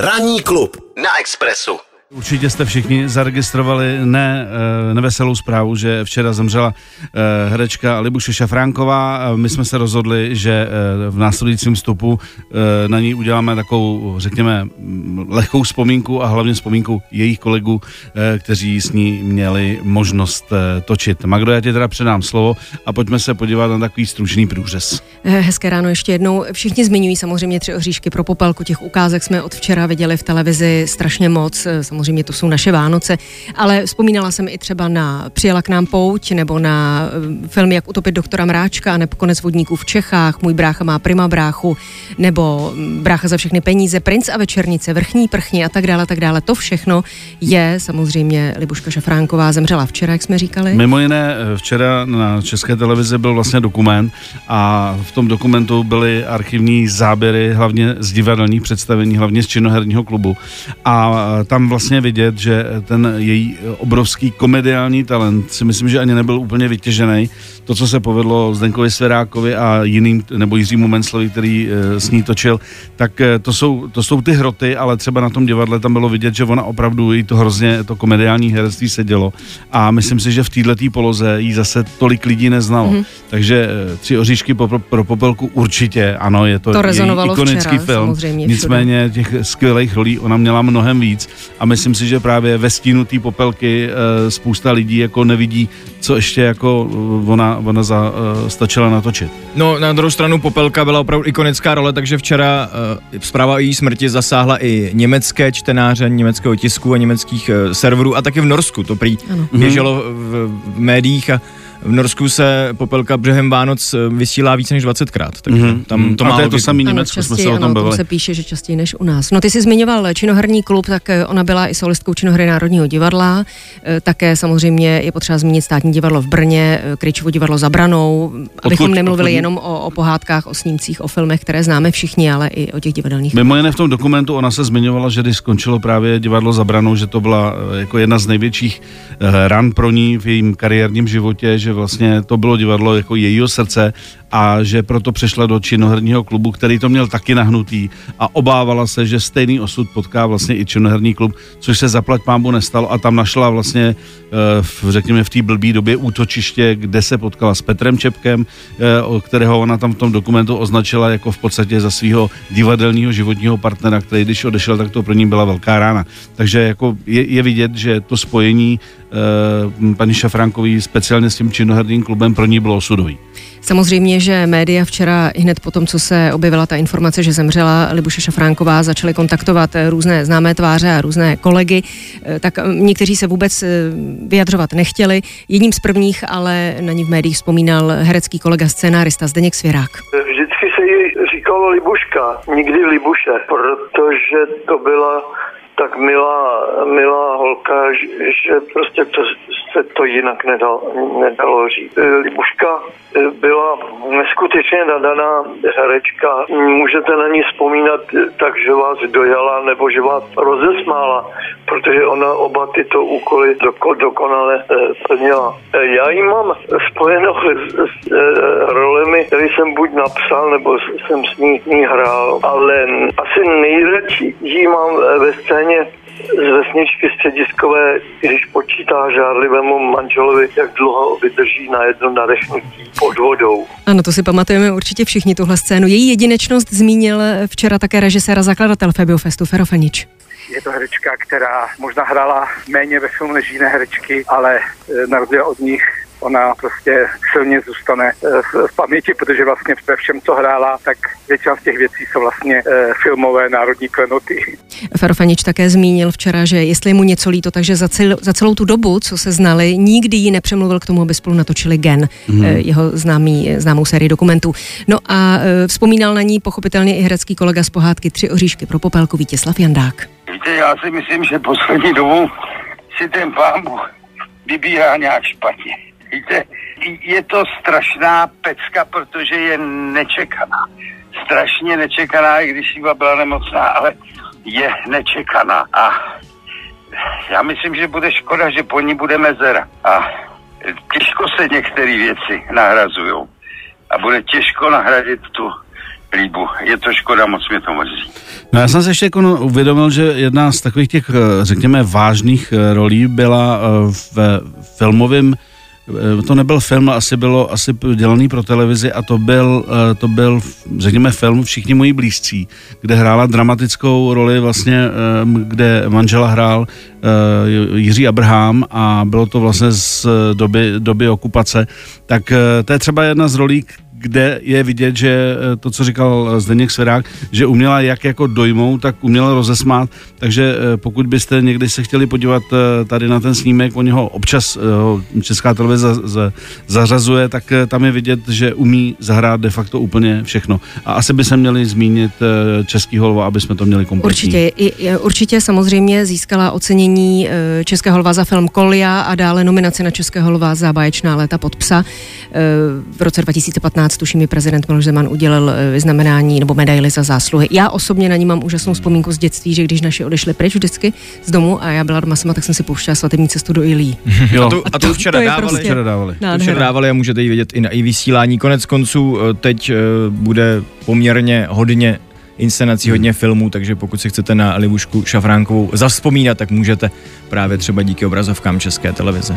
Ranní klub na Expressu. Určitě jste všichni zaregistrovali ne, eh, neveselou zprávu, že včera zemřela eh, herečka Libuše Šafránková. My jsme se rozhodli, že eh, v následujícím vstupu na ní uděláme takovou, řekněme, lehkou vzpomínku a hlavně vzpomínku jejich kolegů, kteří s ní měli možnost točit. Magdo, já ti teda předám slovo a pojďme se podívat na takový stručný průřez. Hezké ráno ještě jednou. Všichni zmiňují samozřejmě tři ohříšky pro popelku. Těch ukázek jsme od včera viděli v televizi strašně moc. Samozřejmě samozřejmě to jsou naše Vánoce, ale vzpomínala jsem i třeba na Přijela k nám pouť, nebo na eh, film Jak utopit doktora Mráčka, nebo Konec vodníků v Čechách, Můj brácha má prima bráchu, nebo mm, Brácha za všechny peníze, Princ a večernice, Vrchní prchni a tak dále, tak dále. To všechno je samozřejmě Libuška Šafránková, zemřela včera, jak jsme říkali. Mimo jiné, eh, včera na České televizi byl vlastně dokument a v tom dokumentu byly archivní záběry, hlavně z divadelních představení, hlavně z činoherního klubu. A tam vlastně jasně vidět, že ten její obrovský komediální talent si myslím, že ani nebyl úplně vytěžený. To, co se povedlo Zdenkovi Sverákovi a jiným, nebo Jiřímu Menclovi, který eh, s ní točil, tak eh, to jsou, to jsou ty hroty, ale třeba na tom divadle tam bylo vidět, že ona opravdu jí to hrozně, to komediální herectví sedělo. A myslím si, že v této poloze jí zase tolik lidí neznalo. Mm-hmm. Takže eh, Tři oříšky pro, pro popelku určitě, ano, je to, to její ikonický včera, film. Nicméně těch skvělých rolí ona měla mnohem víc a myslím si, že právě ve stínu té popelky e, spousta lidí jako nevidí, co ještě jako eh, ona, ona za, e, stačila natočit. No na druhou stranu popelka byla opravdu ikonická role, takže včera zpráva o její smrti zasáhla i německé čtenáře, německého tisku a německých serverů a taky v Norsku to prý ano. běželo v, v médiích a v Norsku se Popelka břehem Vánoc eh, vysílá více než 20krát, takže mm-hmm. tam to má to je to samý Německo, jsme se o tom bavili. se píše, že častěji než u nás. No ty jsi zmiňoval činoherní klub, tak eh, ona byla i solistkou činohry Národního divadla, eh, také samozřejmě je potřeba zmínit státní divadlo v Brně, Kryčovo divadlo za branou, abychom odkud, nemluvili odkud? jenom o, o pohádkách, o snímcích, o filmech, které známe všichni, ale i o těch divadelních. Mimo jiné v tom dokumentu ona se zmiňovala, že když skončilo právě divadlo za branou, že to byla jako jedna z největších ran pro ní v jejím kariérním životě, že vlastně to bylo bylo divadlo jako jejího srdce a že proto přešla do činoherního klubu, který to měl taky nahnutý a obávala se, že stejný osud potká vlastně i činoherní klub, což se zaplať pámbu nestalo a tam našla vlastně, eh, v, řekněme, v té blbý době útočiště, kde se potkala s Petrem Čepkem, eh, kterého ona tam v tom dokumentu označila jako v podstatě za svého divadelního životního partnera, který když odešel, tak to pro ní byla velká rána. Takže jako je, je vidět, že to spojení eh, paní Šafránkový speciálně s tím činoherním klubem pro ní bylo osudový. Samozřejmě, že média včera hned po tom, co se objevila ta informace, že zemřela Libuše Šafránková, začaly kontaktovat různé známé tváře a různé kolegy, eh, tak eh, někteří se vůbec eh, vyjadřovat nechtěli. Jedním z prvních ale na ní v médiích vzpomínal herecký kolega scénárista Zdeněk Svěrák. Vždycky se jí říkalo Libuška, nikdy Libuše, protože to byla tak milá, milá holka, že prostě to, se to jinak nedal, nedalo říct. Libuška byla neskutečně nadaná herečka. Můžete na ní vzpomínat tak, že vás dojala nebo že vás rozesmála, protože ona oba tyto úkoly doko, dokonale eh, plnila. Já ji mám spojeno s, s eh, rolemi, které jsem buď napsal, nebo jsem s ní, ní hrál, ale asi nejradši ji mám ve scéně z vesničky střediskové, když počítá žárlivému manželovi, jak dlouho vydrží na jedno nadechnutí pod vodou. Ano, to si pamatujeme určitě všichni tuhle scénu. Její jedinečnost zmínil včera také režisér a zakladatel Febiofestu Ferofenič. Je to herečka, která možná hrála méně ve filmu než jiné herečky, ale eh, na rozdíl od nich ona prostě silně zůstane eh, v paměti, protože vlastně ve všem, co hrála, tak většina z těch věcí jsou vlastně eh, filmové národní klenoty. Farofanič také zmínil včera, že jestli mu něco líto, takže za, cel, za celou tu dobu, co se znali, nikdy ji nepřemluvil k tomu, aby spolu natočili Gen, mm. jeho známý, známou sérii dokumentů. No a vzpomínal na ní pochopitelně i herecký kolega z pohádky Tři oříšky pro popelku Vítězslav Jandák. Víte, já si myslím, že poslední dobou si ten pán vybírá nějak špatně. Víte, je to strašná pecka, protože je nečekaná. Strašně nečekaná, i když Iva byla nemocná, ale je nečekaná. A já myslím, že bude škoda, že po ní bude mezera. A těžko se některé věci nahrazují. A bude těžko nahradit tu líbu. Je to škoda, moc mě to mrzí. No já jsem se ještě jako no, uvědomil, že jedna z takových těch, eh, řekněme, vážných eh, rolí byla eh, v filmovém to nebyl film, asi bylo asi dělaný pro televizi a to byl, to byl, řekněme, film Všichni moji blízcí, kde hrála dramatickou roli vlastně, kde manžela hrál Jiří Abraham a bylo to vlastně z doby, doby okupace. Tak to je třeba jedna z rolí, kde je vidět, že eh, to, co říkal eh, Zdeněk Sverák, že uměla jak jako dojmout, tak uměla rozesmát, takže eh, pokud byste někdy se chtěli podívat tady na ten snímek, o něho občas Česká televize zařazuje, tak tam je vidět, že umí zahrát de facto úplně všechno. A asi by se měli zmínit Český holva, aby jsme to měli kompletní. Určitě, určitě samozřejmě získala ocenění Českého holva za film Kolia a dále nominaci na Českého holva za báječná léta pod psa v roce 2015 2015, tuším, mi prezident Miloš Zeman udělil eh, vyznamenání nebo medaily za zásluhy. Já osobně na ní mám úžasnou vzpomínku z dětství, že když naši odešli pryč vždycky z domu a já byla doma sama, tak jsem si pouštěla svatební cestu do Ilí. Jo. A, tu, a to včera to dávali. Prostě včera dávali. To včera dávali a můžete ji vidět i na i vysílání. Konec konců eh, teď eh, bude poměrně hodně inscenací, hmm. hodně filmů, takže pokud se chcete na Libušku Šafránkovou zaspomínat, tak můžete právě třeba díky obrazovkám České televize.